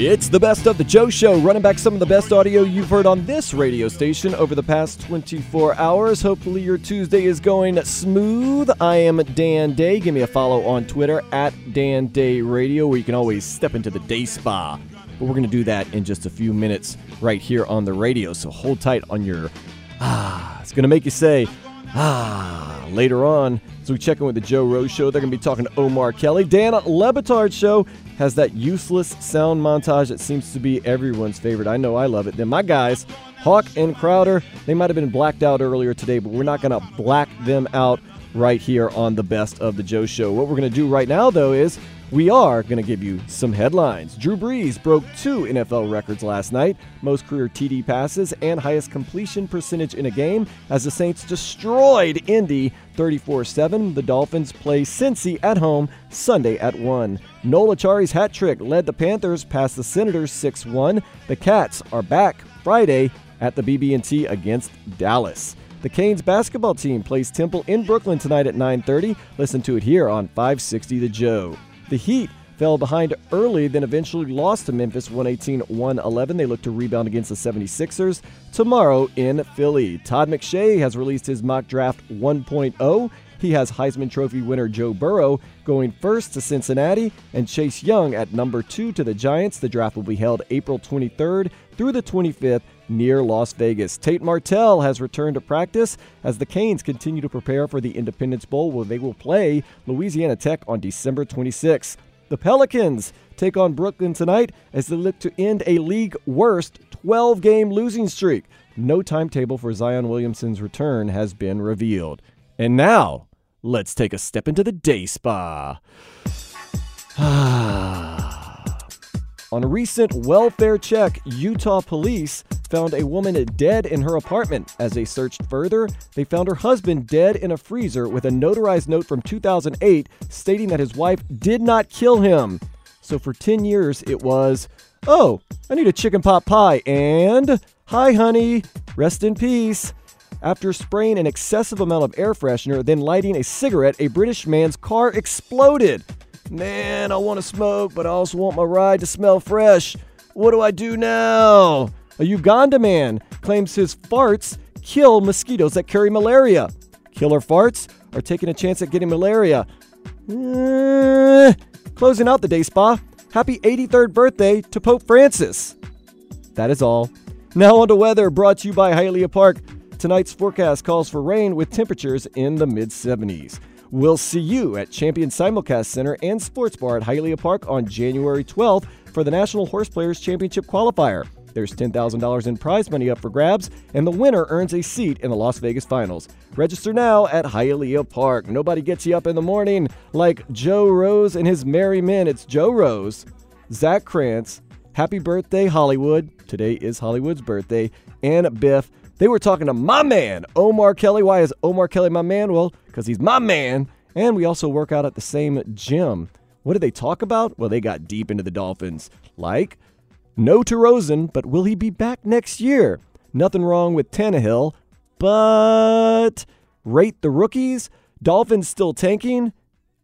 It's the best of the Joe Show, running back some of the best audio you've heard on this radio station over the past 24 hours. Hopefully, your Tuesday is going smooth. I am Dan Day. Give me a follow on Twitter at Dan Day Radio, where you can always step into the day spa. But we're going to do that in just a few minutes right here on the radio. So hold tight on your ah. It's going to make you say ah later on. So we check in with the Joe Rose Show. They're going to be talking to Omar Kelly. Dan Le Batard Show has that useless sound montage that seems to be everyone's favorite. I know I love it. Then my guys, Hawk and Crowder, they might have been blacked out earlier today, but we're not going to black them out right here on the Best of the Joe Show. What we're going to do right now, though, is we are going to give you some headlines. Drew Brees broke two NFL records last night most career TD passes and highest completion percentage in a game as the Saints destroyed Indy 34 7. The Dolphins play Cincy at home Sunday at 1. Noel Acciari's hat trick led the Panthers past the Senators 6 1. The Cats are back Friday at the BB&T against Dallas. The Canes basketball team plays Temple in Brooklyn tonight at 9:30. Listen to it here on 560 The Joe. The Heat fell behind early, then eventually lost to Memphis 118 111. They look to rebound against the 76ers tomorrow in Philly. Todd McShay has released his mock draft 1.0. He has Heisman Trophy winner Joe Burrow going first to Cincinnati and Chase Young at number two to the Giants. The draft will be held April 23rd through the 25th near Las Vegas. Tate Martell has returned to practice as the Canes continue to prepare for the Independence Bowl where they will play Louisiana Tech on December 26th. The Pelicans take on Brooklyn tonight as they look to end a league worst 12 game losing streak. No timetable for Zion Williamson's return has been revealed. And now, let's take a step into the day spa. Ah. On a recent welfare check, Utah police found a woman dead in her apartment. As they searched further, they found her husband dead in a freezer with a notarized note from 2008 stating that his wife did not kill him. So for 10 years, it was, oh, I need a chicken pot pie and, hi, honey, rest in peace. After spraying an excessive amount of air freshener, then lighting a cigarette, a British man's car exploded. Man, I want to smoke, but I also want my ride to smell fresh. What do I do now? A Uganda man claims his farts kill mosquitoes that carry malaria. Killer farts are taking a chance at getting malaria. Uh, closing out the day spa. Happy 83rd birthday to Pope Francis. That is all. Now on to weather brought to you by Hialeah Park. Tonight's forecast calls for rain with temperatures in the mid 70s. We'll see you at Champion Simulcast Center and Sports Bar at Hialeah Park on January 12th for the National Horse Players Championship qualifier. There's $10,000 in prize money up for grabs, and the winner earns a seat in the Las Vegas Finals. Register now at Hialeah Park. Nobody gets you up in the morning like Joe Rose and his merry men. It's Joe Rose, Zach Krantz, Happy Birthday Hollywood. Today is Hollywood's birthday, and Biff. They were talking to my man, Omar Kelly. Why is Omar Kelly my man? Well, because he's my man. And we also work out at the same gym. What did they talk about? Well, they got deep into the Dolphins. Like, no to Rosen, but will he be back next year? Nothing wrong with Tannehill, but rate the rookies, Dolphins still tanking,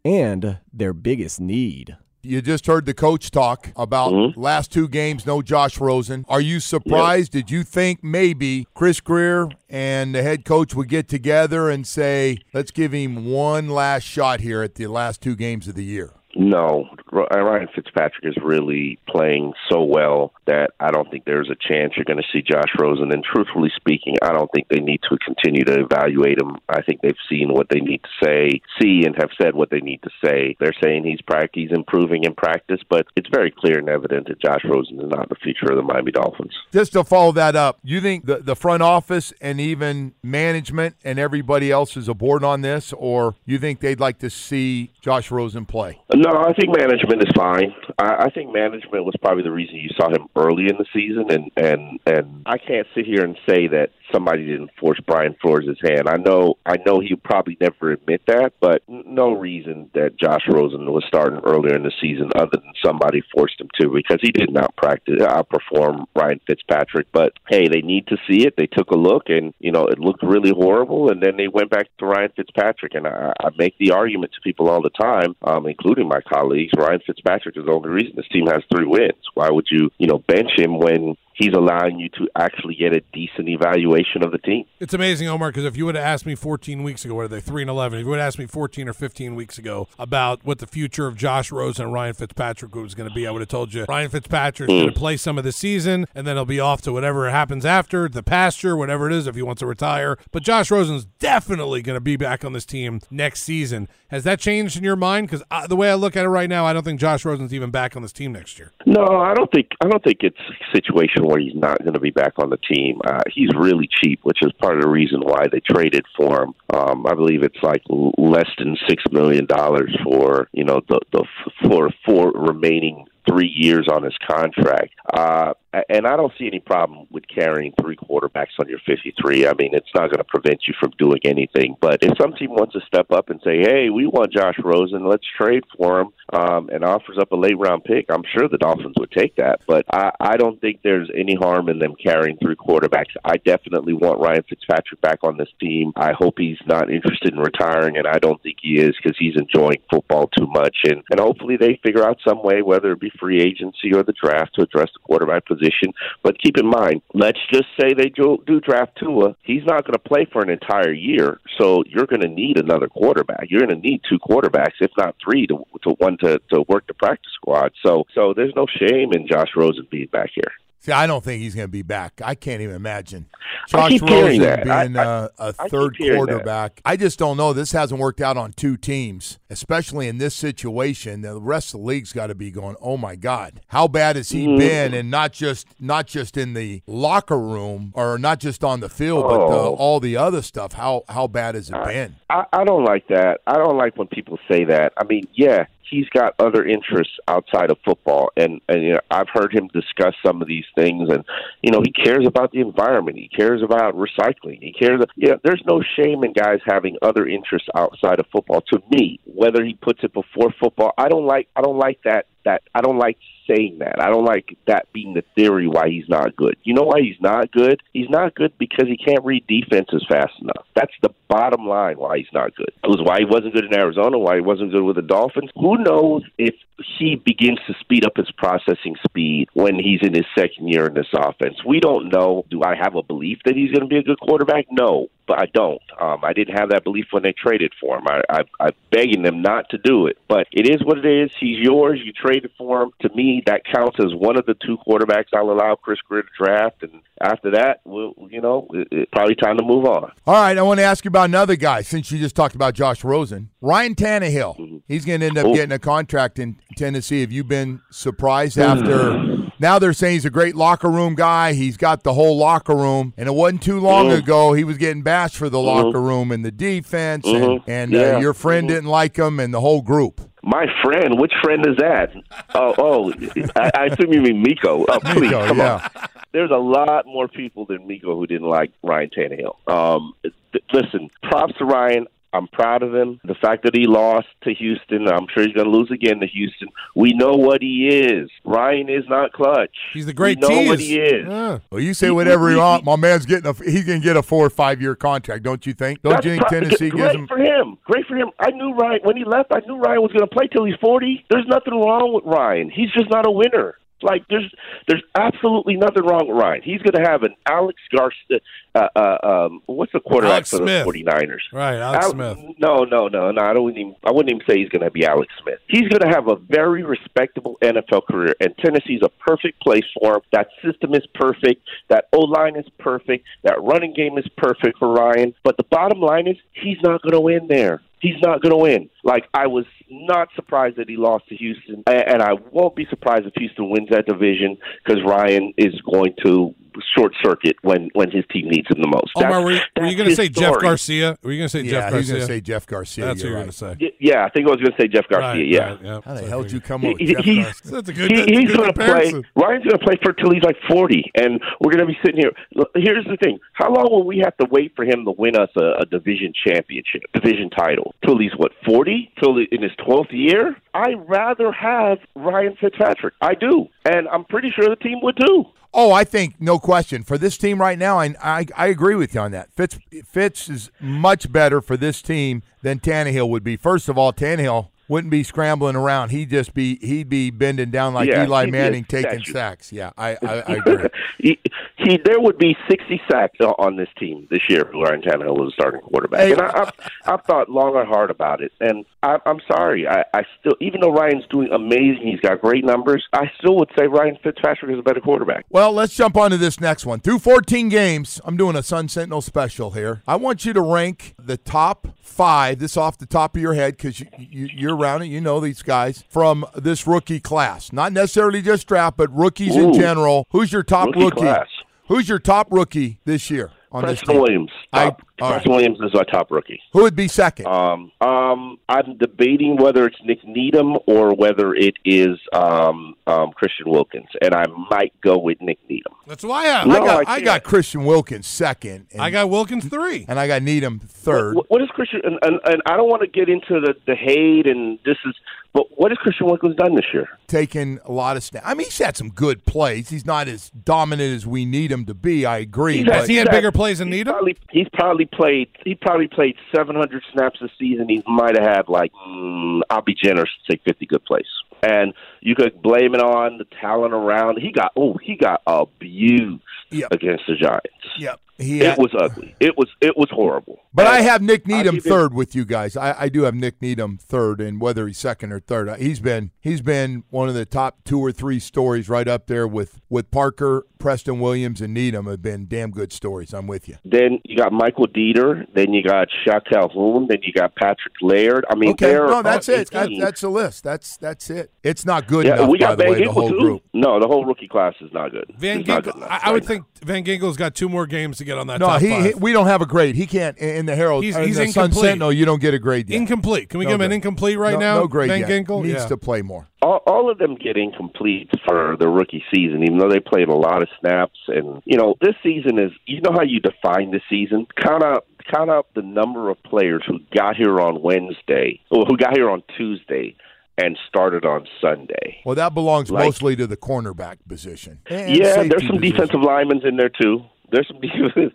and their biggest need. You just heard the coach talk about Mhm. last two games, no Josh Rosen. Are you surprised? Did you think maybe Chris Grier and the head coach would get together and say, let's give him one last shot here at the last two games of the year? No, uh, Ryan Fitzpatrick is really playing so well that I don't think there's a chance you're going to see Josh Rosen. And truthfully speaking, I don't think they need to continue to evaluate him. I think they've seen what they need to say, see, and have said what they need to say. They're saying he's he's improving in practice, but it's very clear and evident that Josh Rosen is not the future of the Miami Dolphins. Just to follow that up, you think the, the front office and even management and everybody else is aboard on this, or you think they'd like to see Josh Rosen play? No, I think management is fine. I, I think management was probably the reason you saw him early in the season, and and and I can't sit here and say that somebody didn't force Brian Flores' hand. I know I know he probably never admit that, but no reason that Josh Rosen was starting earlier in the season other than somebody forced him to because he did not practice outperform Ryan Fitzpatrick. But hey, they need to see it. They took a look and you know it looked really horrible, and then they went back to Ryan Fitzpatrick. And I, I make the argument to people all the time, um, including my colleagues. Ryan Fitzpatrick is the only reason this team has three wins. Why would you you know bench him when he's allowing you to actually get a decent evaluation of the team. It's amazing, Omar, because if you would have asked me 14 weeks ago, what are they, 3 and 11, if you would have asked me 14 or 15 weeks ago about what the future of Josh Rosen and Ryan Fitzpatrick was going to be, I would have told you Ryan Fitzpatrick's mm. going to play some of the season, and then he'll be off to whatever happens after, the pasture, whatever it is, if he wants to retire. But Josh Rosen's definitely going to be back on this team next season. Has that changed in your mind? Because the way I look at it right now, I don't think Josh Rosen's even back on this team next year. No, I don't think I don't think it's a where he's not going to be back on the team. Uh, he's really cheap, which is part of the reason why they traded for him. Um, I believe it's like less than six million dollars for you know the the for four remaining three years on his contract. Uh, and I don't see any problem with carrying three quarterbacks on your 53. I mean, it's not going to prevent you from doing anything. But if some team wants to step up and say, hey, we want Josh Rosen, let's trade for him, um, and offers up a late round pick, I'm sure the Dolphins would take that. But I, I don't think there's any harm in them carrying three quarterbacks. I definitely want Ryan Fitzpatrick back on this team. I hope he's not interested in retiring, and I don't think he is because he's enjoying football too much. And, and hopefully they figure out some way, whether it be free agency or the draft, to address the quarterback position position. But keep in mind, let's just say they do, do draft Tua. He's not going to play for an entire year, so you're going to need another quarterback. You're going to need two quarterbacks, if not three, to, to one to, to work the practice squad. So, so there's no shame in Josh Rosen being back here. See, I don't think he's going to be back. I can't even imagine Josh Rosen being I, I, a, third quarterback. That. I just don't know. This hasn't worked out on two teams, especially in this situation. The rest of the league's got to be going, "Oh my God, how bad has he mm. been?" And not just not just in the locker room or not just on the field, oh. but the, all the other stuff. How how bad has it I, been? I, I don't like that. I don't like when people say that. I mean, yeah, he's got other interests outside of football, and and you know, I've heard him discuss some of these things, and you know he cares about the environment, he cares about recycling, he cares. You know, there's no shame in guys having other interests outside of football. To me, whether he puts it before football, I don't like. I don't like that. That I don't like saying that. I don't like that being the theory why he's not good. You know why he's not good? He's not good because he can't read defenses fast enough. That's the bottom line why he's not good. It was why he wasn't good in Arizona, why he wasn't good with the Dolphins. Who knows if he begins to speed up his processing speed when he's in his second year in this offense? We don't know. Do I have a belief that he's going to be a good quarterback? No but I don't. Um, I didn't have that belief when they traded for him. I, I, I'm begging them not to do it, but it is what it is. He's yours. You traded for him. To me, that counts as one of the two quarterbacks I'll allow Chris Grier to draft, and after that, we'll, you know, it, it, probably time to move on. All right, I want to ask you about another guy since you just talked about Josh Rosen. Ryan Tannehill. Mm-hmm. He's going to end up oh. getting a contract in Tennessee. Have you been surprised after? Now they're saying he's a great locker room guy. He's got the whole locker room, and it wasn't too long mm-hmm. ago he was getting bashed for the mm-hmm. locker room and the defense, and, mm-hmm. and uh, yeah. uh, your friend mm-hmm. didn't like him, and the whole group. My friend, which friend is that? Oh, oh, I, I assume you mean Miko. Oh, please, Miko, come yeah. on. There's a lot more people than Miko who didn't like Ryan Tannehill. Um, th- listen, props to Ryan. I'm proud of him. The fact that he lost to Houston, I'm sure he's going to lose again to Houston. We know what he is. Ryan is not clutch. He's the great. We know tease. what he is. Yeah. Well, you say whatever you want. My man's getting a. He's going to get a four or five year contract, don't you think? Don't you think Tennessee great gives him? for him. Great for him. I knew Ryan when he left. I knew Ryan was going to play till he's 40. There's nothing wrong with Ryan. He's just not a winner. Like there's there's absolutely nothing wrong with Ryan. He's going to have an Alex Garcia. Uh, uh, um, what's the quarterback Alex for Smith. the 49ers? Right, Alex Al- Smith. No, no, no, no. I don't even. I wouldn't even say he's going to be Alex Smith. He's going to have a very respectable NFL career, and Tennessee's a perfect place for him. That system is perfect. That O line is perfect. That running game is perfect for Ryan. But the bottom line is, he's not going to win there. He's not going to win. Like I was not surprised that he lost to Houston, and I won't be surprised if Houston wins that division because Ryan is going to short circuit when when his team needs him the most. Omar, That's- were you, were you going to his say Jeff. Garcia? Were you going to say Yeah, Jeff he's Garcia? going to say Jeff Garcia. That's what you're you're right. going to say. Yeah, I think I was going to say Jeff Garcia. Right, yeah. right, yeah. How the So hell did you figured- come up with He- Jeff he- Garcia? That's a good, He, that's he's going to play. comparison. Ryan's going to play for till he's like forty, and we're going to be sitting here. Here's the thing: How long will we have to wait for him to win us a, a division championship, division title? Till he's what forty? Till in his twelfth year? I rather have Ryan Fitzpatrick. I do, and I'm pretty sure the team would too. Oh, I think no question for this team right now. I, I I agree with you on that. Fitz Fitz is much better for this team than Tannehill would be. First of all, Tannehill wouldn't be scrambling around. He'd just be he'd be bending down like Yeah, Eli he'd be a Manning taking statue. sacks. Yeah, I I, I agree. he, he, there would be 60 sacks on this team this year if Ryan Tannehill was starting quarterback. Hey. And I, I've, I've thought long and hard about it. And I, I'm sorry. I, I still, even though Ryan's doing amazing, he's got great numbers, I still would say Ryan Fitzpatrick is a better quarterback. Well, let's jump on to this next one. Through 14 games, I'm doing a Sun Sentinel special here. I want you to rank the top five, this off the top of your head, because you, you, you're around it, you know these guys, from this rookie class. Not necessarily just draft, but rookies in general. Who's your top Rookie rookie? Who's your top rookie this year on this Preston team? Williams. I- Top. all right. Preston Williams is our top rookie. Who would be second? Um, um, I'm debating whether it's Nik Needham or whether it is um, um, Christian Wilkins, and I might go with Nik Needham. That's why I, No, I, got, I I, got. Christian Wilkins second. And, I got Wilkins three. and I got Needham third. What, what is Christian? And, and, and I don't want to get into the, the hate and this is, but what has Christian Wilkins done this year? taken a lot of snaps. I mean, he's had some good plays. He's not as dominant as we need him to be. I agree. He's but Has he had bigger plays than he's? Probably, he's probably played. He probably played 700 snaps a season. He might have had like, mm, I'll be generous, say 50 good plays. And you could blame it on the talent around. He got oh, he got abused Yep. against the Giants. Yep. He It had- was ugly. It was it was horrible. but I And have Nik Needham give him- third with you guys. I, I do have Nik Needham third, and whether he's second or third, he's been he's been one of the top two or three stories right up there with with Parker, Preston Williams, and Needham have been damn good stories. I'm with you. Then you got Michael Deiter. Then you got Shaq Calhoun. Then you got Patrick Laird. I mean, Okay, no, that's it. That, that's the list. That's that's it. It's not good yeah, enough, we by got the Van way. The whole too. group. No, the whole rookie class is not good. Van It's not good enough I, I would right think Van Ginkel's got two more games to get on that No, top he, five. he- we don't have a grade. He can't in the Herald. He's- in he's the Sun incomplete. Sentinel. You don't get a grade yet. incomplete. Can we No give him an incomplete right no, now? No grade Van yet. Ginkel needs yeah. to play more. all, all of them get incomplete for the rookie season, even though they played a lot of snaps. And you know, this season is you know how you define the season. Count out count out the number of players who got here on Wednesday, or who got here on Tuesday, and started on Sunday. Well, that belongs Like- mostly to the cornerback position. Yeah, there's some position. defensive linemen in there too. There's some.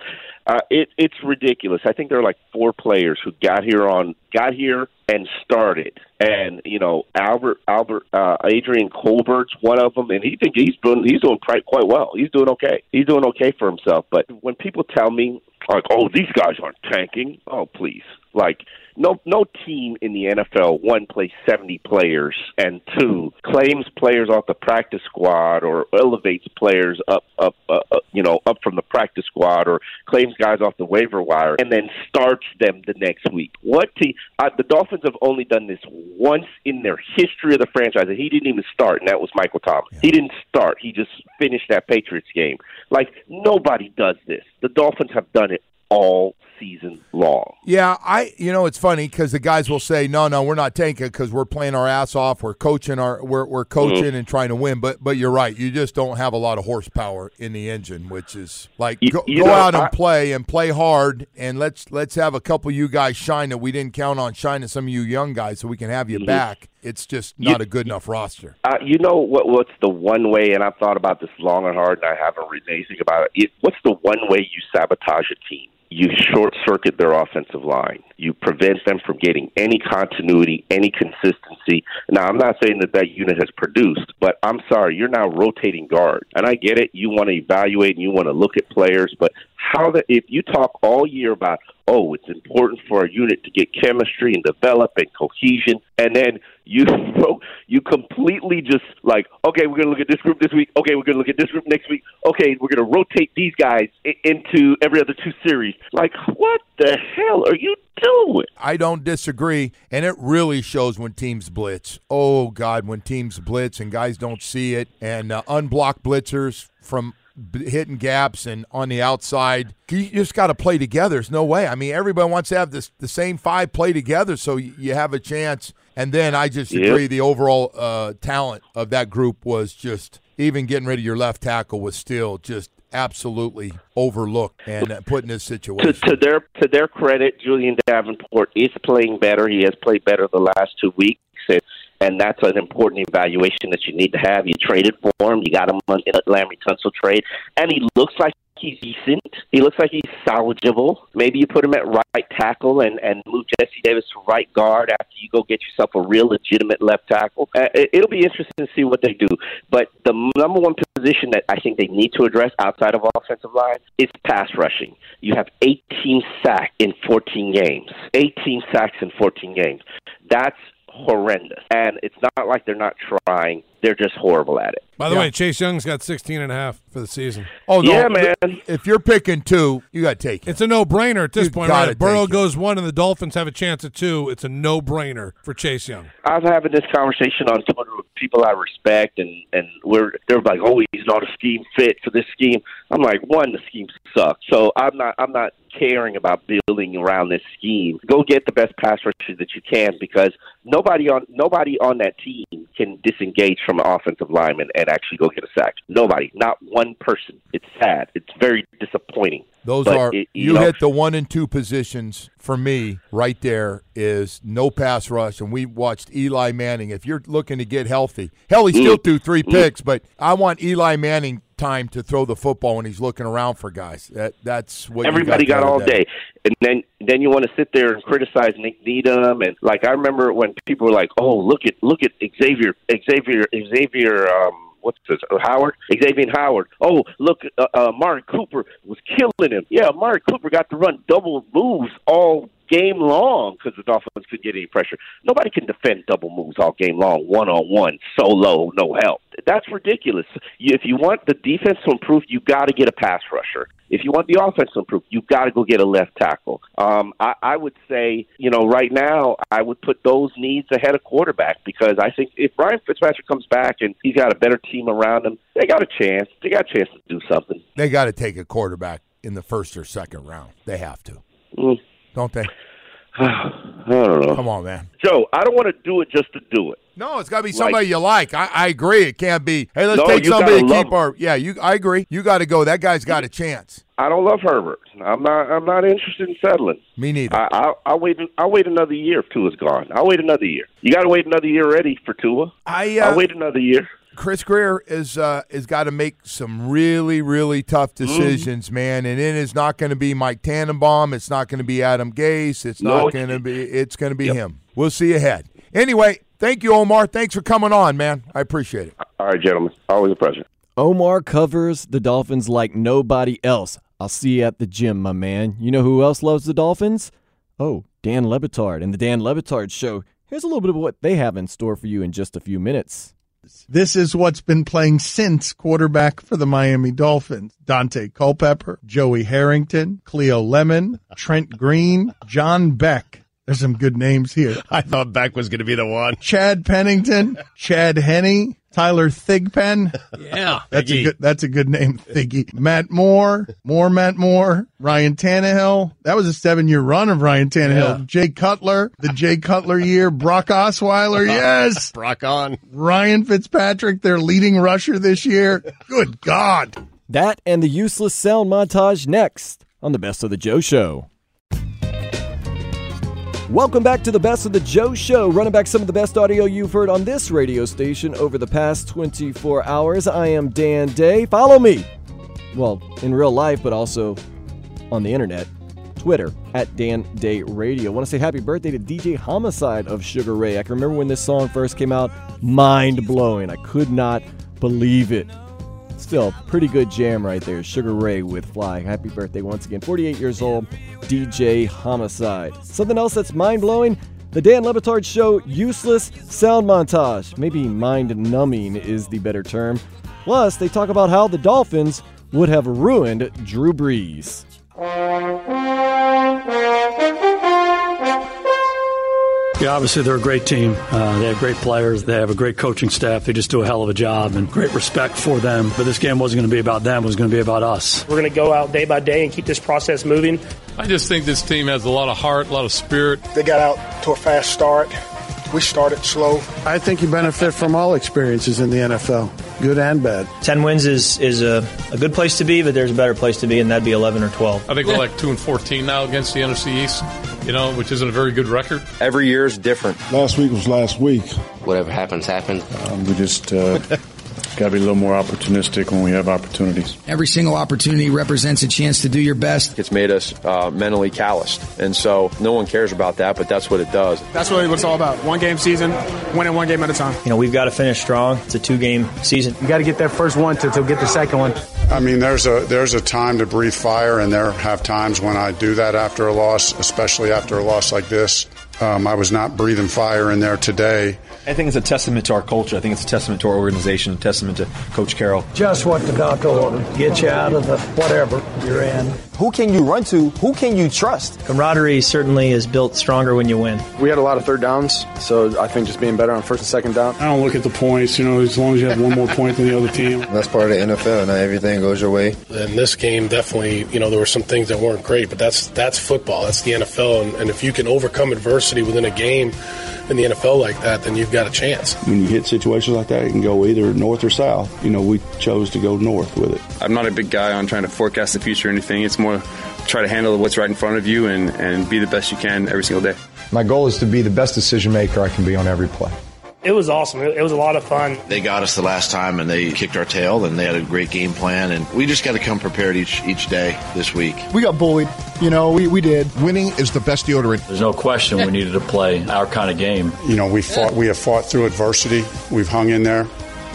Uh, it it's ridiculous. I think there are like four players who got here on got here and started, and you know Albert Albert uh, Adrian Colbert's one of them, and he think he's doing he's doing quite quite well. He's doing okay. He's doing okay for himself. But when people tell me like, oh, these guys aren't tanking, oh please, like no no team in the NFL one plays seventy players and two claims players off the practice squad or elevates players up up uh, uh, you know up from the practice squad or claims guys off the waiver wire and then starts them the next week. What team? Uh, the Dolphins have only done this once in their history of the franchise, and he didn't even start, and that was Michael Thomas. He didn't start; he just finished that Patriots game. Like nobody does this. The Dolphins have done it all season long. Yeah, I you know it's funny because the guys will say no, no, we're not tanking because we're playing our ass off, we're coaching our we're we're coaching Mm-hmm. and trying to win. But but you're right, you just don't have a lot of horsepower in the engine, which is like You- go, you go know, out and I- play and play hard and let's let's have a couple of you guys shine that we didn't count on shining some of you young guys so we can have you back. It's just Mm-hmm. You- not a good enough roster. Uh, you know what? What's the one way? And I've thought about this long and hard, and I haven't written anything about it. it. What's the one way you sabotage a team? You short circuit their offensive line. You prevent them from getting any continuity, any consistency. Now, I'm not saying that that unit has produced, but I'm sorry, you're now rotating guard. And I get it. You want to evaluate and you want to look at players, but how the if you talk all year about oh, it's important for a unit to get chemistry and develop and cohesion, and then you you completely just like, okay, we're gonna look at this group this week. Okay, we're gonna look at this group next week. Okay, we're gonna rotate these guys into every other two series. Like, what the hell are you doing? I don't disagree, and it really shows when teams blitz. Oh God, when teams blitz and guys don't see it, and uh, unblocked blitzers from hitting gaps and on the outside. You just got to play together. There's no way. I mean, everybody wants to have this, the same five play together so you have a chance. And then I just yep. agree the overall uh, talent of that group was just even getting rid of your left tackle was still just absolutely overlooked and uh, put in this situation. To, to, their to their credit, Julian Davenport is playing better. He has played better the last two weeks. And and that's an important evaluation that you need to have. You traded for him, you got him in a Laremy Tunsil trade, and he looks like he's decent. He looks like he's salvageable. Maybe you put him at right tackle and and move Jesse Davis to right guard after you go get yourself a real legitimate left tackle. Uh, it'll be interesting to see what they do. But the number one position that I think they need to address outside of offensive line is pass rushing. You have 18 sacks in 14 games. 18 sacks in 14 games. That's horrendous. And it's not like they're not trying. They're just horrible at it. By the yeah. way, Chase Young's got 16 and a half for the season. Oh, no. Yeah, man. If you're picking two, you got to take it. It's a no-brainer at this you point. Right? If Burrow goes one and the Dolphins have a chance at two, it's a no-brainer for Chase Young. I was having this conversation on Twitter with people I respect, and, and we're they're like, oh, he's not a scheme fit for this scheme. I'm like, one, the scheme sucks. So I'm not I'm not caring about building around this scheme. Go get the best pass rushers that you can because nobody on nobody on that team can disengage from an offensive lineman and actually go get a sack. Nobody, not one person. It's sad. It's very disappointing. Those but are it, you, you know, hit the one and two positions for me right there is no pass rush and we watched Eli Manning if you're looking to get healthy hell he still mm. threw three mm. picks but I want Eli Manning time to throw the football when he's looking around for guys. That that's what everybody got, got all day. And then then you want to sit there and criticize Nik Needham and like I remember when people were like, "Oh, look at look at Xavier Xavier Xavier um what's this Howard Xavier Howard. Oh, look, uh, uh, Mark Cooper was killing him. Yeah, Mark Cooper got to run double moves all game long because the Dolphins couldn't get any pressure. Nobody can defend double moves all game long, one on one, solo, no help. That's ridiculous. If you want the defense to improve, you got to get a pass rusher. If you want the offense to improve, you've got to go get a left tackle. Um, I, I would say, you know, right now, I would put those needs ahead of quarterback because I think if Ryan Fitzpatrick comes back and he's got a better team around him, they got a chance. They got a chance to do something. They got to take a quarterback in the first or second round. They have to. Mm don't they? I don't know. Come on, man. Joe, I don't want to do it just to do it. No, it's got to be somebody like, you like. I, I, agree. It can't be. Hey, let's no, take somebody to keep our. Yeah, you. I agree. You got to go. That guy's got a chance. I don't love Herbert. I'm not. I'm not interested in settling. Me neither. I, I, will wait. I'll wait another year if Tua's gone. I'll wait another year. You got to wait another year already for Tua. I. Uh, I'll wait another year. Chris Grier is uh, is got to make some really really tough decisions, mm. man, and it is not going to be Mike Tannenbaum. It's not going to be Adam Gase. It's not no, going to be. It's going to be yep. him. We'll see ahead. Anyway, thank you, Omar. Thanks for coming on, man. I appreciate it. All right, gentlemen. Always a pleasure. Omar covers the Dolphins like nobody else. I'll see you at the gym, my man. You know who else loves the Dolphins? Oh, Dan Le Batard and the Dan Le Batard Show. Here's a little bit of what they have in store for you in just a few minutes. This is what's been playing since quarterback for the Miami Dolphins. Daunte Culpepper, Joey Harrington, Cleo Lemon, Trent Green, John Beck. There's some good names here. I thought Beck was going to be the one. Chad Pennington, Chad Henne, Tyler Thigpen. Yeah, that's a good. That's a good name, Thiggy. Matt Moore, more Matt Moore, Ryan Tannehill. That was a seven-year run of Ryan Tannehill. Yeah. Jay Cutler, the Jay Cutler year. Brock Osweiler, yes. Brock on. Ryan Fitzpatrick, their leading rusher this year. Good God. That and the useless sound montage next on the Best of the Joe Show. Welcome back to the Best of the Joe Show, running back some of the best audio you've heard on this radio station over the past 24 hours. I am Dan Day. Follow me. Well, in real life, but also on the internet Twitter at Dan Day Radio. I want to say happy birthday to DJ Homicide of Sugar Ray. I can remember when this song first came out, mind blowing. I could not believe it. Still, pretty good jam right there. Sugar Ray with Fly. Happy birthday once again. 48 years old, DJ Homicide. Something else that's mind blowing the Dan Le Batard Show useless sound montage. Maybe mind numbing is the better term. Plus, they talk about how the Dolphins would have ruined Drew Brees. Yeah, obviously they're a great team. Uh, they have great players. They have a great coaching staff. They just do a hell of a job and great respect for them. But this game wasn't going to be about them. It was going to be about us. We're going to go out day by day and keep this process moving. I just think this team has a lot of heart, a lot of spirit. They got out to a fast start. We started slow. I think you benefit from all experiences in the NFL, good and bad. 10 wins is, is a, a good place to be, but there's a better place to be, and that'd be 11 or 12. I think we're like 2 and 14 now against the NFC East, you know, which isn't a very good record. Every year is different. Last week was last week. Whatever happens, happens. Um, we just. Uh, Got to be a little more opportunistic when we have opportunities. Every single opportunity represents a chance to do your best. It's made us uh, mentally calloused, and so no one cares about that, but that's what it does. That's really what it's all about. One game season, winning one game at a time. You know, we've got to finish strong. It's a two game season. You got to get that first one to, to get the second one. I mean, there's a there's a time to breathe fire, and there have times when I do that after a loss, especially after a loss like this. Um, I was not breathing fire in there today. I think it's a testament to our culture. I think it's a testament to our organization, a testament to Coach Carroll. Just what the doctor ordered. Get you out of the whatever you're in. Who can you run to? Who can you trust? Camaraderie certainly is built stronger when you win. We had a lot of third downs, so I think just being better on first and second down. I don't look at the points. You know, as long as you have one more point than the other team. That's part of the NFL. Not everything goes your way. In this game, definitely, you know, there were some things that weren't great, but that's that's football. That's the NFL, and, and if you can overcome adversity within a game in the NFL like that, then you've got a chance. When you hit situations like that, it can go either north or south. You know, we chose to go north with it. I'm not a big guy on trying to forecast the future or anything. It's more try to handle what's right in front of you and, and be the best you can every single day. My goal is to be the best decision maker I can be on every play. It was awesome. It was a lot of fun. They got us the last time and they kicked our tail and they had a great game plan and we just got to come prepared each each day this week. We got bullied. You know, we, we did. Winning is the best deodorant. There's no question we needed to play our kind of game. You know, we fought we have fought through adversity. We've hung in there.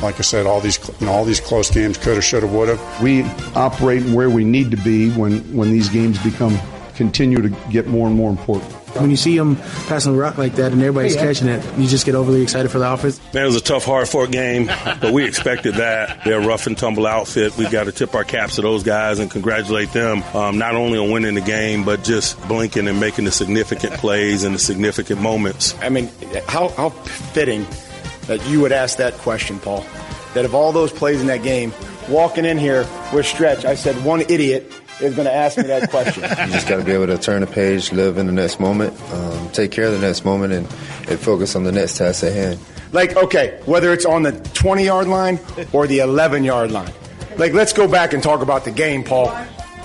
Like I said, all these you know, all these close games could have, should have, would have. We operate where we need to be when when these games become continue to get more and more important. When you see them passing the rock like that and everybody's catching it, you just get overly excited for the offense. Man, it was a tough, hard fought game, but we expected that. They're a rough and tumble outfit. We've got to tip our caps to those guys and congratulate them, um, not only on winning the game, but just blinking and making the significant plays and the significant moments. I mean, how, how fitting that you would ask that question, Paul. That of all those plays in that game, walking in here with stretch, I said one idiot is going to ask me that question. you just got to be able to turn the page, live in the next moment, um, take care of the next moment, and, and focus on the next task at hand. Like, okay, whether it's on the 20 yard line or the 11 yard line. Like, let's go back and talk about the game, Paul.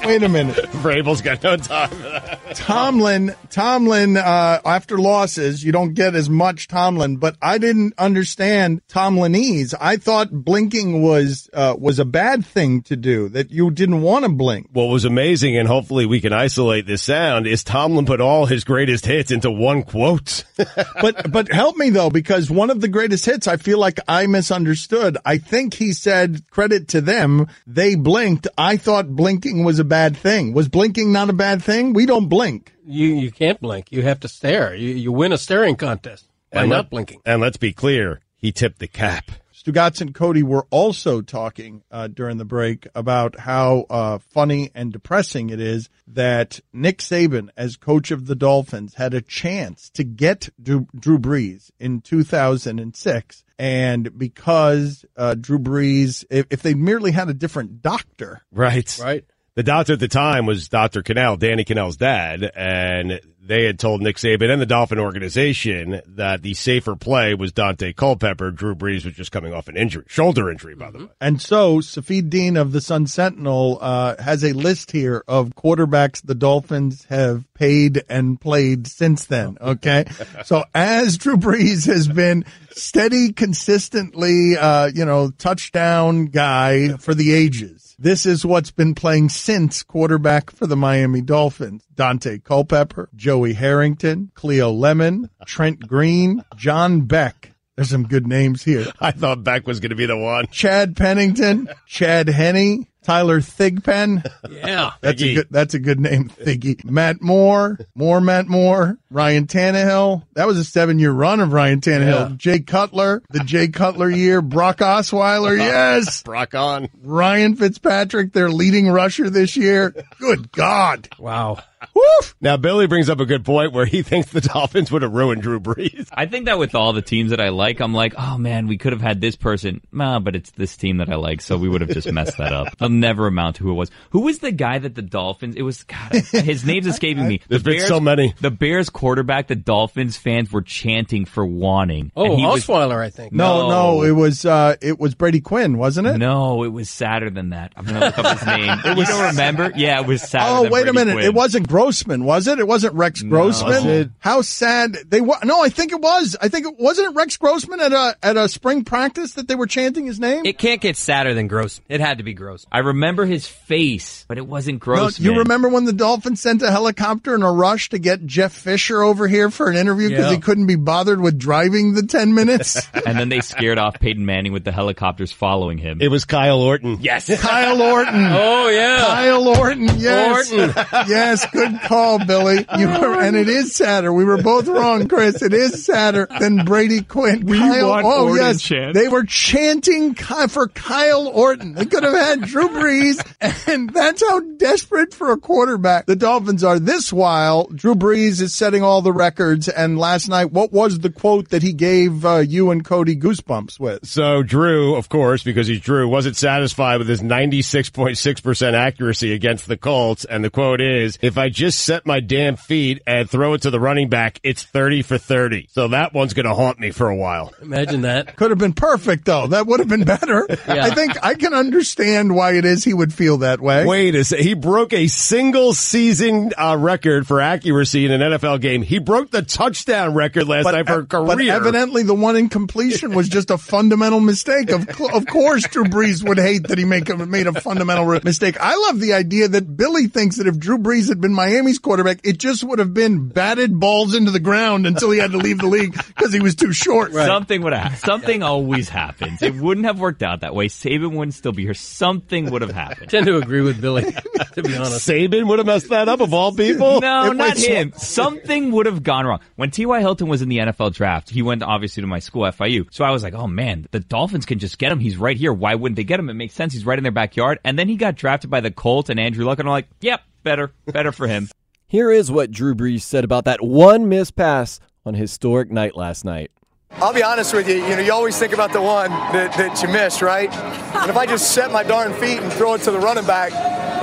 Wait a minute. Vrabel's got no time for that. Tomlin, Tomlin, uh, after losses, you don't get as much Tomlin, but I didn't understand Tomlinese. I thought blinking was, uh, was a bad thing to do, that you didn't want to blink. What was amazing, and hopefully we can isolate this sound, is Tomlin put all his greatest hits into one quote. but, but help me though, because one of the greatest hits, I feel like I misunderstood. I think he said, credit to them, they blinked. I thought blinking was a bad thing. Was blinking not a bad thing? We don't blink. You you can't blink. You have to stare. You you win a staring contest by and not let, blinking. And let's be clear, he tipped the cap. Stugotz and Cody were also talking uh, during the break about how uh, funny and depressing it is that Nick Saban, as coach of the Dolphins, had a chance to get Drew, Drew Brees in 2006. And because uh, Drew Brees, if, if they merely had a different doctor, right, right, the doctor at the time was Dr. Kanell, Danny Kanell's dad, and they had told Nick Saban and the Dolphin organization that the safer play was Daunte Culpepper. Drew Brees was just coming off an injury, shoulder injury, by the way. And so, Safid Deen of the Sun Sentinel uh, has a list here of quarterbacks the Dolphins have paid and played since then. Okay, so as Drew Brees has been steady, consistently, uh, you know, touchdown guy for the ages. This is what's been playing since quarterback for the Miami Dolphins. Daunte Culpepper, Joey Harrington, Cleo Lemon, Trent Green, John Beck. There's some good names here. I thought Beck was going to be the one. Chad Pennington, Chad Henne, Tyler Thigpen. Yeah. That's a Thiggy. good that's a good name, Thiggy. Matt Moore, more Matt Moore, Ryan Tannehill. That was a seven year run of Ryan Tannehill. Yeah. Jay Cutler, the Jay Cutler year, Brock Osweiler, yes. Brock on. Ryan Fitzpatrick, their leading rusher this year. Good God. Wow. Woof. Now, Billy brings up a good point where he thinks the Dolphins would have ruined Drew Brees. I think that with all the teams that I like, I'm like, oh man, we could have had this person. Nah, but it's this team that I like, so we would have just messed that up. I'll never amount to who it was. Who was the guy that the Dolphins? It was God, his name's escaping me. There's the been so many. The Bears quarterback, the Dolphins fans were chanting for wanting. Oh, And he was- Osweiler, I think. No, no, it was uh it was Brady Quinn, wasn't it? No, it was sadder than that. I'm gonna look up his name. you don't remember? Yeah, it was sadder. Oh, than wait a minute. Quinn. It wasn't Grossman, was it? It wasn't Rex Grossman. Was it? How sad they were. No, I think it was. I think it wasn't it Rex Grossman at a at a spring practice that they were chanting his name. It can't get sadder than Gross. It had to be Gross. I remember his face, but it wasn't No, gross. you remember when the Dolphins sent a helicopter in a rush to get Jeff Fisher over here for an interview because Yeah. he couldn't be bothered with driving the 10 minutes? and then they scared off Peyton Manning with the helicopters following him. It was Kyle Orton. Yes. Kyle Orton. Oh yeah. Kyle Orton. Yes. Orton. yes. Good call, Billy. You were, and it is sadder. We were both wrong, Chris. It is sadder than Brady Quinn. We Kyle, want oh Orton yes. chant. They were chanting for Kyle Orton. They could have had Drew Brees, and that's how desperate for a quarterback the Dolphins are. This while Drew Brees is setting all the records, and last night, what was the quote that he gave uh, you and Cody goosebumps with? So Drew, of course, because he's Drew, wasn't satisfied with his 96.6% accuracy against the Colts. And the quote is, if I just set my damn feet and throw it to the running back, it's 30 for 30. So that one's going to haunt me for a while. Imagine that. Could have been perfect though. That would have been better. Yeah. I think I can understand why it is he would feel that way. Wait a second. He broke a single season uh, record for accuracy in an NFL game. He broke the touchdown record last night for a career. But evidently, the one incompletion was just a fundamental mistake. Of cl- of course, Drew Brees would hate that he make a, made a fundamental re- mistake. I love the idea that Billy thinks that if Drew Brees had been Miami's quarterback, it just would have been batted balls into the ground until he had to leave the league because he was too short. Something would have. Something always happens. It wouldn't have worked out that way. Saban wouldn't still be here. Something would have happened. I tend to agree with Billy, to be honest. Saban would have messed that up of all people. No, If not sw- him. Something would have gone wrong. When T.Y. Hilton was in the NFL draft, he went obviously to my school, FIU. So I was like, oh man, the Dolphins can just get him. He's right here. Why wouldn't they get him? It makes sense. He's right in their backyard. And then he got drafted by the Colts and Andrew Luck, and I'm like, yep, better, better for him. Here is what Drew Brees said about that one missed pass on historic night last night. I'll be honest with you, you know, you always think about the one that, that you missed, right? And if I just set my darn feet and throw it to the running back,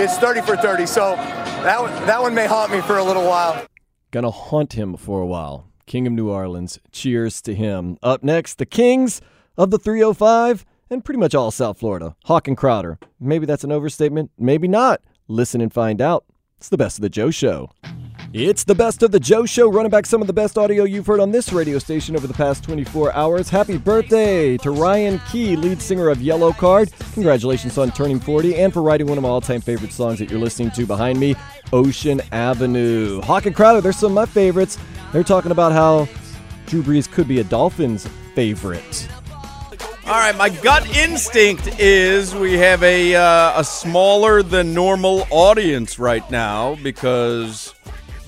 it's 30 for 30. So that, one- that one may haunt me for a little while. Gonna haunt him for a while. King of New Orleans. Cheers to him. Up next, the Kings of the 305 and pretty much all South Florida. Hawk and Crowder. Maybe that's an overstatement. Maybe not. Listen and find out. It's the best of the Joe Show. It's the best of the Joe Show, running back some of the best audio you've heard on this radio station over the past 24 hours. Happy birthday to Ryan Key, lead singer of Yellowcard. Congratulations on turning 40 and for writing one of my all time favorite songs that you're listening to behind me, Ocean Avenue. Hawk and Crowder, they're some of my favorites. They're talking about how Drew Brees could be a Dolphins favorite. All right, my gut instinct is we have a uh, a smaller than normal audience right now because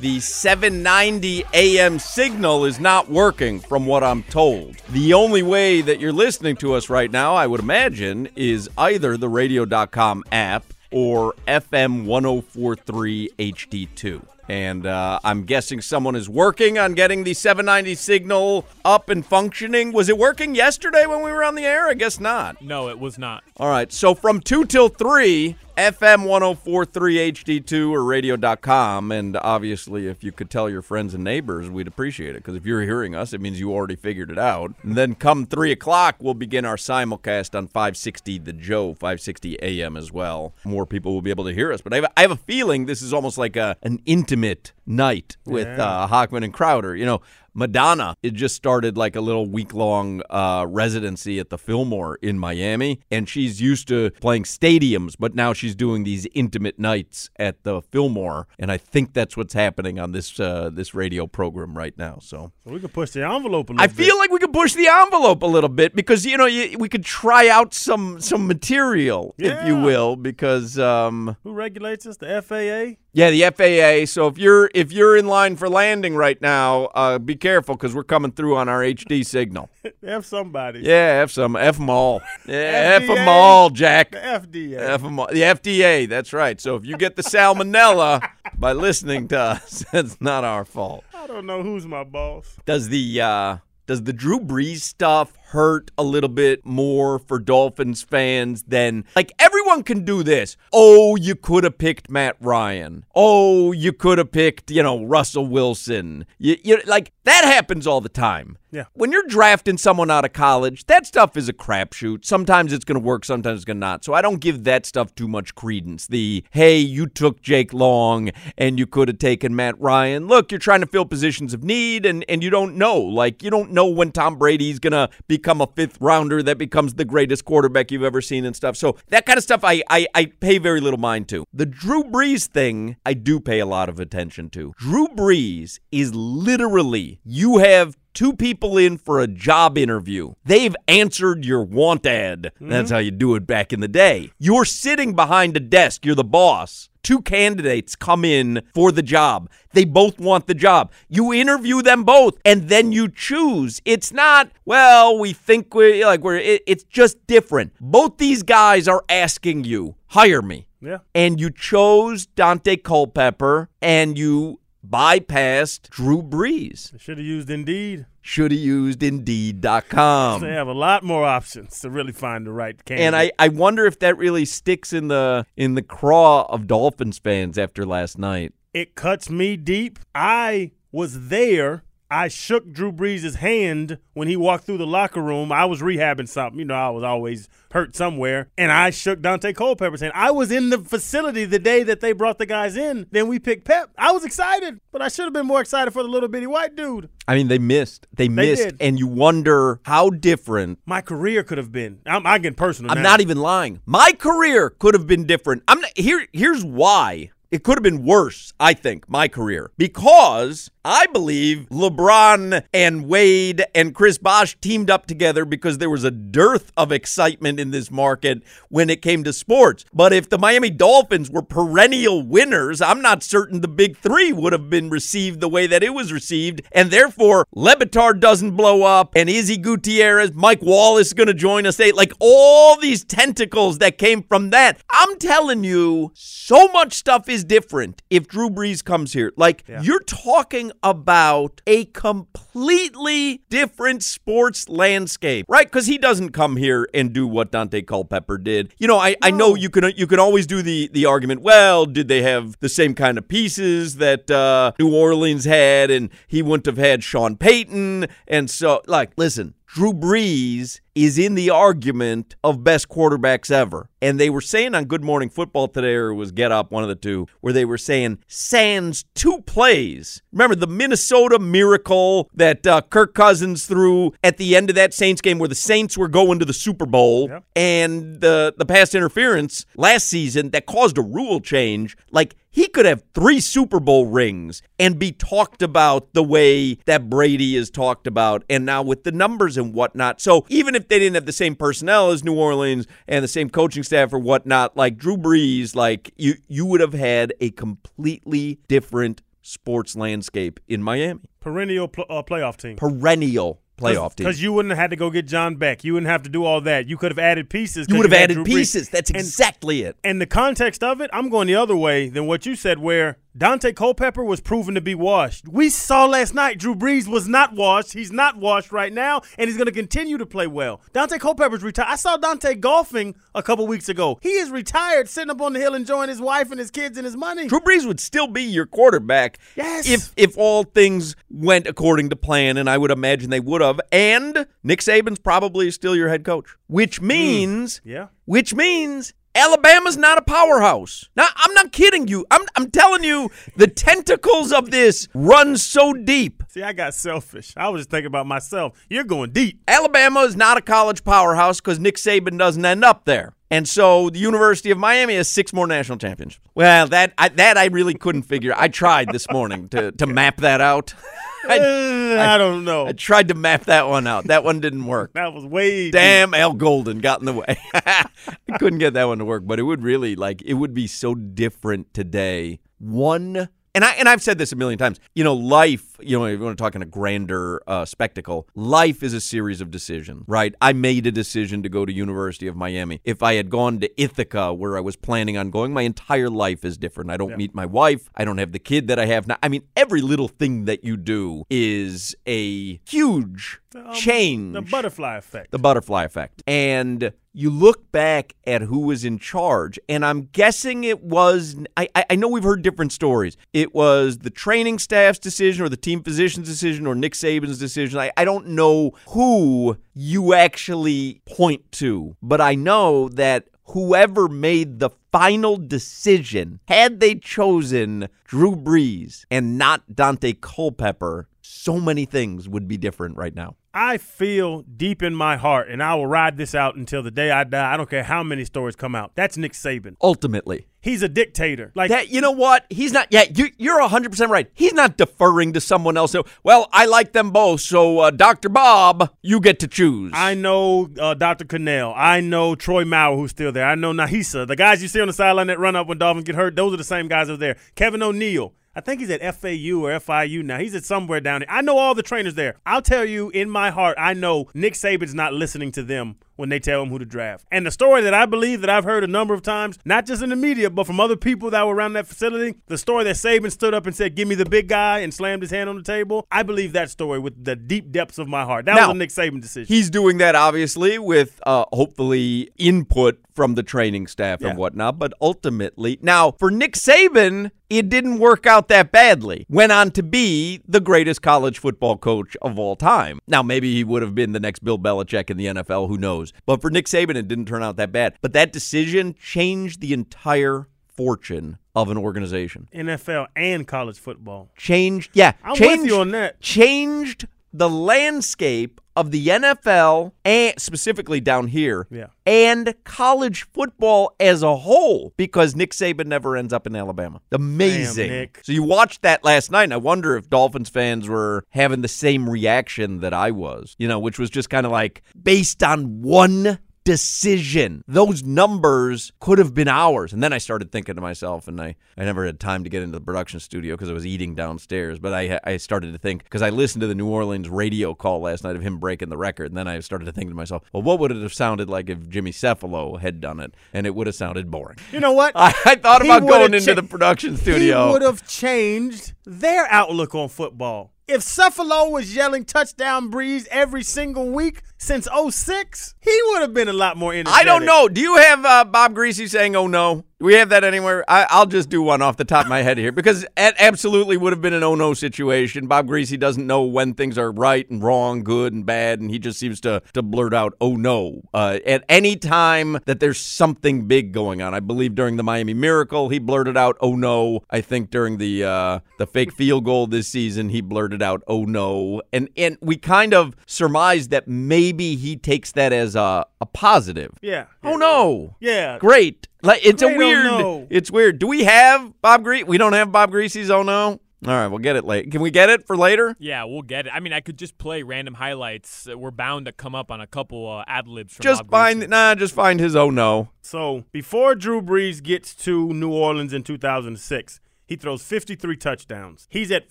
the 790 AM signal is not working from what I'm told. The only way that you're listening to us right now, I would imagine, is either the radio.com app or FM 1043 HD2. And uh, I'm guessing someone is working on getting the 790 signal up and functioning. Was it working yesterday when we were on the air? I guess not. No, it was not. All right. So from 2 till 3, FM 1043 HD2 or radio.com. And obviously, if you could tell your friends and neighbors, we'd appreciate it. Because if you're hearing us, it means you already figured it out. And then come 3 o'clock, we'll begin our simulcast on 560 The Joe, 560 AM as well. More people will be able to hear us. But I have, I have a feeling this is almost like a, an intimate night with Yeah. uh, Hochman and Crowder. You know, Madonna, it just started like a little week long uh, residency at the Fillmore in Miami, and she's used to playing stadiums, but now she's doing these intimate nights at the Fillmore, and I think that's what's happening on this uh, this radio program right now. So So we could push the envelope a little I bit. feel like we could push the envelope a little bit because you know you, we could try out some some material, if you will, because. Um, Who regulates us? The FAA? yeah, the FAA. So if you're if you're in line for landing right now, uh, be careful because we're coming through on our HD signal. F somebody. Yeah, F some F them all. Yeah, F them all, Jack. The FDA. F 'em all. The FDA. That's right. So if you get the salmonella by listening to us, it's not our fault. I don't know who's my boss. Does the uh, does the Drew Brees stuff hurt a little bit more for Dolphins fans than like everyone can do this? Oh, you could have picked Matt Ryan. Oh, you could have picked you know Russell Wilson. You, you like that happens all the time. Yeah. When you're drafting someone out of college, that stuff is a crapshoot. Sometimes it's going to work, sometimes it's going to not. So I don't give that stuff too much credence. The, hey, you took Jake Long and you could have taken Matt Ryan. Look, you're trying to fill positions of need and, and you don't know. Like, you don't know when Tom Brady's going to become a fifth rounder that becomes the greatest quarterback you've ever seen and stuff. So that kind of stuff I, I, I pay very little mind to. The Drew Brees thing, I do pay a lot of attention to. Drew Brees is literally, you have two people in for a job interview. They've answered your want ad. That's mm-hmm. how you do it back in the day. You're sitting behind a desk, you're the boss. Two candidates come in for the job. They both want the job. You interview them both and then you choose. It's not, well, we think we like we're it, it's just different. Both these guys are asking you, "Hire me." Yeah. And you chose Daunte Culpepper and you bypassed Drew Brees. Should have used Indeed. Should have used Indeed.com. they have a lot more options to really find the right candidate. And I, I wonder if that really sticks in the in the craw of Dolphins fans after last night. it cuts me deep. I was there. I shook Drew Brees' hand when he walked through the locker room. I was rehabbing something. You know, I was always hurt somewhere. And I shook Daunte Culpepper's hand. I was in the facility the day that they brought the guys in. Then we picked Pep. I was excited, but I should have been more excited for the little bitty white dude. I mean, they missed. They missed, did. and you wonder how different. My career could have been. I'm, I'm getting personal. I'm now. not even lying. My career could have been different. I'm not, here. Here's why. It could have been worse, I think, my career. Because I believe LeBron and Wade and Chris Bosh teamed up together because there was a dearth of excitement in this market when it came to sports. But if the Miami Dolphins were perennial winners, I'm not certain the big three would have been received the way that it was received. And therefore, Le Batard doesn't blow up, and Izzy Gutierrez, Mike Wallace is going to join us. They, like all these tentacles that came from that. I'm telling you, so much stuff is different if Drew Brees comes here. Like, you're talking about a completely different sports landscape, right? Because he doesn't come here and do what Daunte Culpepper did. You know, I, I know you can you can always do the the argument. Well, did they have the same kind of pieces that uh, New Orleans had, and he wouldn't have had Sean Payton, and so like, listen. Drew Brees is in the argument of best quarterbacks ever. And they were saying on Good Morning Football today, or it was Get Up, one of the two, where they were saying Sands two plays. Remember the Minnesota miracle that uh, Kirk Cousins threw at the end of that Saints game where the Saints were going to the Super Bowl and the, the pass interference last season that caused a rule change. Like, he could have three Super Bowl rings and be talked about the way that Brady is talked about, and now with the numbers and whatnot. So even if they didn't have the same personnel as New Orleans and the same coaching staff or whatnot, like Drew Brees, like you you would have had a completely different sports landscape in Miami. Perennial pl- uh, playoff team. Perennial playoff team. Because you wouldn't have had to go get John Beck. You wouldn't have to do all that. You could have added pieces. 'cause You would have added pieces. That's And- exactly it. And the context of it, I'm going the other way than what you said, where Daunte Culpepper was proven to be washed. We saw last night Drew Brees was not washed. He's not washed right now, and he's going to continue to play well. Daunte Culpepper's retired. I saw Daunte golfing a couple weeks ago. He is retired, sitting up on the hill enjoying his wife and his kids and his money. Drew Brees would still be your quarterback Yes. if if all things went according to plan, and I would imagine they would have. And Nick Saban's probably still your head coach, which hmm. means Yeah. which means Alabama's not a powerhouse. Now, I'm not kidding you. I'm I'm telling you, the tentacles of this run so deep. See, I got selfish. I was just thinking about myself. You're going deep. Alabama is not a college powerhouse because Nick Saban doesn't end up there. And so the University of Miami has six more national championships. Well, that I, that I really couldn't figure. I tried this morning to, to map that out. Uh, I don't know. I tried to map that one out. That one didn't work. That was way Damn, Al Golden got in the way. I couldn't get that one to work, but it would really like it would be so different today. One and I and I've said this a million times. You know, life. You know, if you want to talk in a grander uh, spectacle, life is a series of decisions, right? I made a decision to go to University of Miami. If I had gone to Ithaca, where I was planning on going, my entire life is different. I don't meet my wife. I don't have the kid that I have now. I mean, every little thing that you do is a huge change. The butterfly effect. The butterfly effect. And you look back at who was in charge, and I'm guessing it was. I, I know we've heard different stories. It was the training staff's decision, or the team physician's decision, or Nick Saban's decision. I, I don't know who you actually point to, but I know that whoever made the final decision, had they chosen Drew Brees and not Daunte Culpepper, so many things would be different right now. I feel deep in my heart, and I will ride this out until the day I die. I don't care how many stories come out. That's Nick Saban. Ultimately, He's a dictator. Like that, you know what? He's not. Yeah, you, you're 100 percent right. He's not deferring to someone else. So, well, I like them both. So, uh, Doctor Bob, you get to choose. I know uh, Dr. Cannell. I know Troy Mauer, who's still there. I know Nahisa. The guys you see on the sideline that run up when Dolphins get hurt, those are the same guys that are there. Kevin O'Neill. I think he's at FAU or FIU now. He's at somewhere down there. I know all the trainers there. I'll tell you, in my heart, I know Nick Saban's not listening to them when they tell him who to draft. And the story that I believe that I've heard a number of times, not just in the media, but from other people that were around that facility, the story that Saban stood up and said, "Give me the big guy," and slammed his hand on the table. I believe that story with the deep depths of my heart. That Now, was a Nick Saban decision. He's doing that obviously with uh, hopefully input from the training staff Yeah. and whatnot. But ultimately, now for Nick Saban, it didn't work out that badly. Went on to be the greatest college football coach of all time. Now maybe he would have been the next Bill Belichick in the NFL. Who knows? But for Nick Saban, it didn't turn out that bad. But that decision changed the entire fortune of an organization. NFL and college football. Changed, yeah, I'm with changed, you on that. Changed the landscape of the NFL and specifically down here, Yeah. and college football as a whole because Nick Saban never ends up in Alabama. Amazing. Nick. So you watched that last night, and I wonder if Dolphins fans were having the same reaction that I was, you know, which was just kind of like based on one decision. Those numbers could have been ours. And then I started thinking to myself, and I, I never had time to get into the production studio because I was eating downstairs. But I, I started to think, because I listened to the New Orleans radio call last night of him breaking the record. And then I started to think to myself, well, what would it have sounded like if Jimmy Cefalo had done it? And it would have sounded boring. You know what? I, I thought He about going into the production studio. He would have changed their outlook on football. If Cefalo was yelling touchdown Brees every single week since 06, he would have been a lot more energetic. I don't know. Do you have uh, Bob Griese saying, oh no? Do we have that anywhere? I, I'll just do one off the top of my head here because it absolutely would have been an oh no situation. Bob Griese doesn't know when things are right and wrong, good and bad, and he just seems to, to blurt out, oh no. Uh, at any time that there's something big going on. I believe during the Miami Miracle, he blurted out, oh no. I think during the uh, the fake field goal this season, he blurted out, oh no. And, and we kind of surmised that maybe he takes that as a, a positive. Yeah. Oh no. Yeah. Great. Like it's Great, a weird. no. It's weird. Do we have Bob Griese? We don't have Bob Griese's. Oh no. All right, we'll get it late. Can we get it for later? Yeah, we'll get it. I mean, I could just play random highlights. We're bound to come up on a couple uh, ad libs Just Bob find Griese. nah. Just find his. Oh no. So before Drew Brees gets to New Orleans in 2006, he throws 53 touchdowns. He's at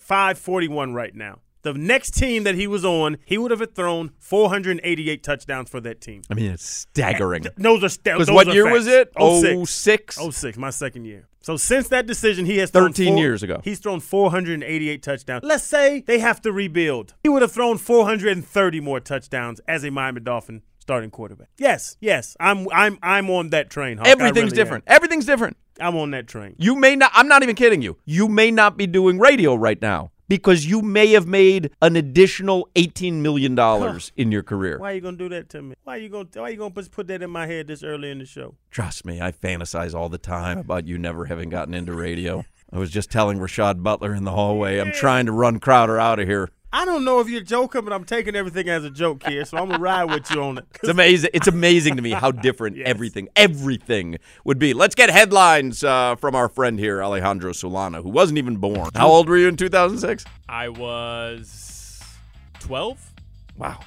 541 right now. The next team that he was on, he would have thrown 488 touchdowns for that team. I mean, it's staggering. Those are sta- Because what year facts. was it? 06. 06? 06, my second year. So since that decision, he has thrown 13 four- years ago. He's thrown 488 touchdowns. Let's say they have to rebuild. He would have thrown 430 more touchdowns as a Miami Dolphin starting quarterback. Yes, yes, I'm I'm I'm on that train. Hawk. Everything's really different. am. Everything's different. I'm on that train. You may not, I'm not even kidding you. You may not be doing radio right now because you may have made an additional $18 million in your career. Why are you gonna do that to me? Why are you gonna Why are you gonna put, put that in my head this early in the show? Trust me, I fantasize all the time about you never having gotten into radio. I was just telling Rashad Butler in the hallway, I'm trying to run Crowder out of here. I don't know if you're joking, but I'm taking everything as a joke here, so I'm gonna ride with you on it. It's amazing. It's amazing to me how different everything, everything would be. Let's get headlines uh, from our friend here, Alejandro Solana, who wasn't even born. How old were you in 2006? I was 12. Wow.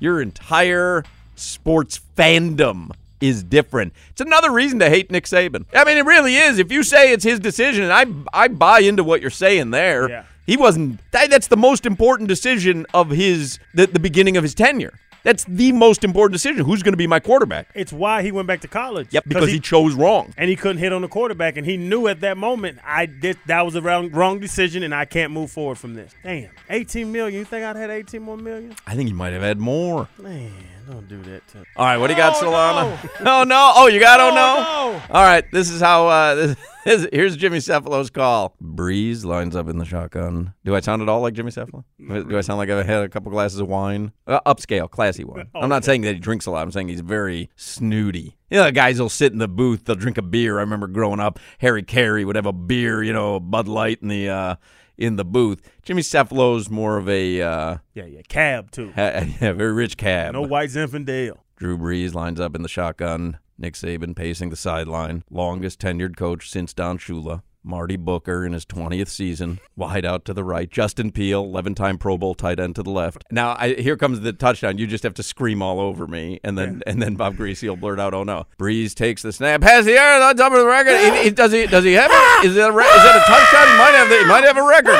Your entire sports fandom is different. It's another reason to hate Nick Saban. I mean, it really is. If you say it's his decision, and I I buy into what you're saying there. Yeah. He wasn't. That, that's the most important decision of his the, the beginning of his tenure. That's the most important decision. Who's going to be my quarterback? It's why he went back to college. Yep, because he chose wrong. and he couldn't hit on the quarterback, and he knew at that moment I did that was a wrong, wrong decision, and I can't move forward from this. Damn, 18 million. You think I'd had 18 more million? I think he might have had more. Man, don't do that to. All right, what do you got, Oh, Solana? Oh no! Oh, you got oh, Oh, no. All right, this is how. Uh, this, this, here's Jimmy Cefalo's call. Brees lines up in the shotgun. Do I sound at all like Jimmy Cefalo? Do I sound like I've had a couple glasses of wine? Uh, upscale, classy wine. I'm not saying that he drinks a lot. I'm saying he's very snooty. You know, the guys will sit in the booth. They'll drink a beer. I remember growing up, Harry Caray would have a beer. You know, Bud Light in the. Uh, in the booth, Jimmy Cefalo's more of a uh, Yeah, yeah, cab too. ha- yeah, very rich cab. No white Zinfandel. Drew Brees lines up in the shotgun. Nick Saban pacing the sideline. Longest tenured coach since Don Shula. Marty Booker in his 20th season. Wide out to the right. Justin Peelle, 11 time Pro Bowl tight end to the left. Now, I, here comes the touchdown. You just have to scream all over me. And then and then Bob Griese will blurt out, oh no. Brees takes the snap. has the air on top of the record. He- he- does, he, does he have it? Is that a, re- is that a touchdown? He might have, the, he might have a record.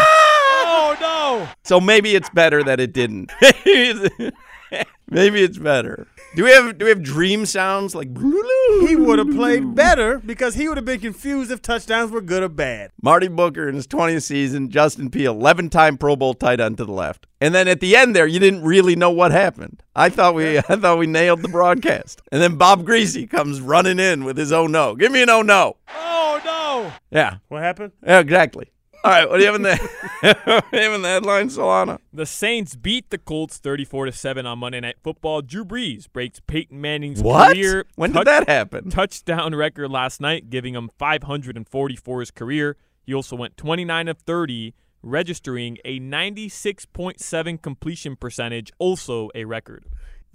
Oh no! So maybe it's better that it didn't. maybe it's better. Do we have do we have dream sounds like He would have played better because he would have been confused if touchdowns were good or bad. Marty Booker in his 20th season, Justin P, 11 time Pro Bowl tight end to the left. And then at the end there, you didn't really know what happened. I thought we I thought we nailed the broadcast. And then Bob Griese comes running in with his oh no. Give me an oh no. Oh no! Yeah. What happened? Yeah, exactly. All right, what do you have in the, what do you have in the headline, Solana? The Saints beat the Colts 34 to 7 on Monday Night Football. Drew Brees breaks Peyton Manning's What? career When did that happen? touchdown record last night, giving him 540 for his career. He also went 29 of 30, registering a 96.7 completion percentage, also a record.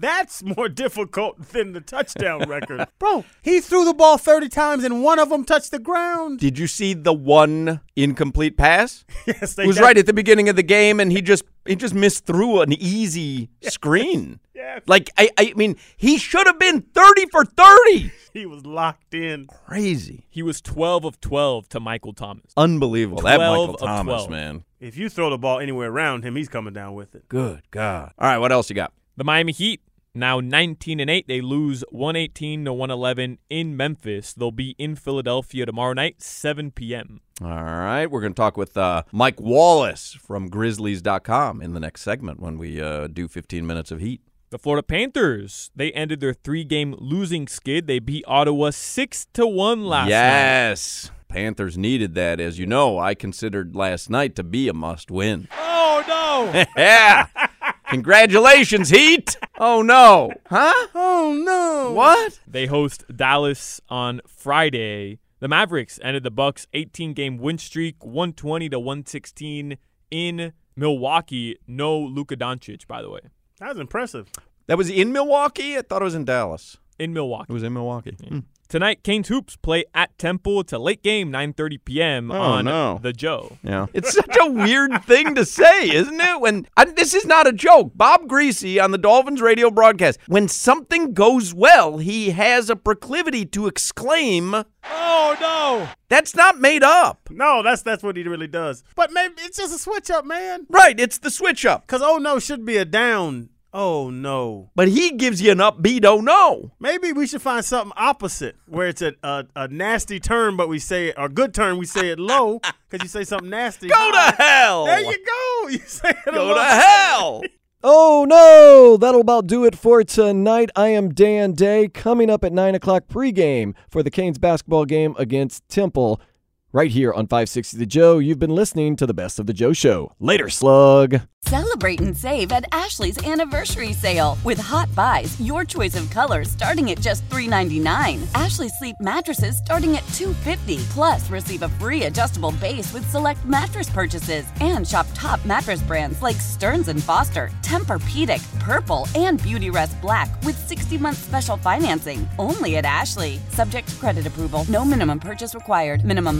That's more difficult than the touchdown record. Bro, he threw the ball 30 times and one of them touched the ground. Did you see the one incomplete pass? Yes, they It was got- right at the beginning of the game, and he just he just missed through an easy screen. Yes. Like I, I mean, he should have been thirty for thirty. He was locked in. Crazy, He was 12 of 12 to Michael Thomas. unbelievable. That 12 Michael of Thomas 12. man. If you throw the ball anywhere around him, he's coming down with it. Good God. All right, what else you got? The Miami Heat now 19 and 8. They lose 118 to 111 in Memphis. They'll be in Philadelphia tomorrow night, 7 p.m. All right, we're going to talk with uh, Mike Wallace from Grizzlies.com in the next segment when we uh, do 15 minutes of heat. The Florida Panthers, they ended their three-game losing skid. They beat Ottawa 6 to 1 last night. yes, Panthers needed that. As you know, I considered last night to be a must win. Oh, no. yeah. Congratulations, Heat. Oh, no. Huh? oh, no. What? They host Dallas on Friday. The Mavericks ended the Bucks 18-game win streak, 120 to 116 in Milwaukee. No Luka Doncic, by the way. That was impressive. That was in Milwaukee? I thought it was in Dallas. In Milwaukee. It was in Milwaukee. Hmm. Tonight, Canes Hoops play at Temple. It's a late game, 9.30 p.m. Oh, on no. the Joe. Yeah. It's such a weird thing to say, isn't it? When I, this is not a joke. Bob Griese on the Dolphins radio broadcast, when something goes well, he has a proclivity to exclaim, Oh no! "That's not made up." No, that's that's what he really does. But maybe it's just a switch up, man. Right, it's the switch up. Cause oh no should be a down. Oh no. But he gives you an upbeat oh no. Maybe we should find something opposite where it's a, a, a nasty turn, but we say it, or good turn, we say it low because you say something nasty. Go to hell. There you go. You say it a Go little- to hell. Oh no! That'll about do it for tonight. I am Dan Day. Coming up at 9 o'clock pregame for the Canes basketball game against Temple. Right here on 560 The Joe, you've been listening to the Best of the Joe Show. Later, slug. Celebrate and save at Ashley's anniversary sale with hot buys, your choice of colors starting at just $3.99. Ashley Sleep mattresses starting at $2.50. Plus, receive a free adjustable base with select mattress purchases and shop top mattress brands like Stearns and Foster, Tempur-Pedic, Purple, and Beauty Rest Black with 60-month special financing. Only at Ashley. Subject to credit approval. No minimum purchase required. Minimum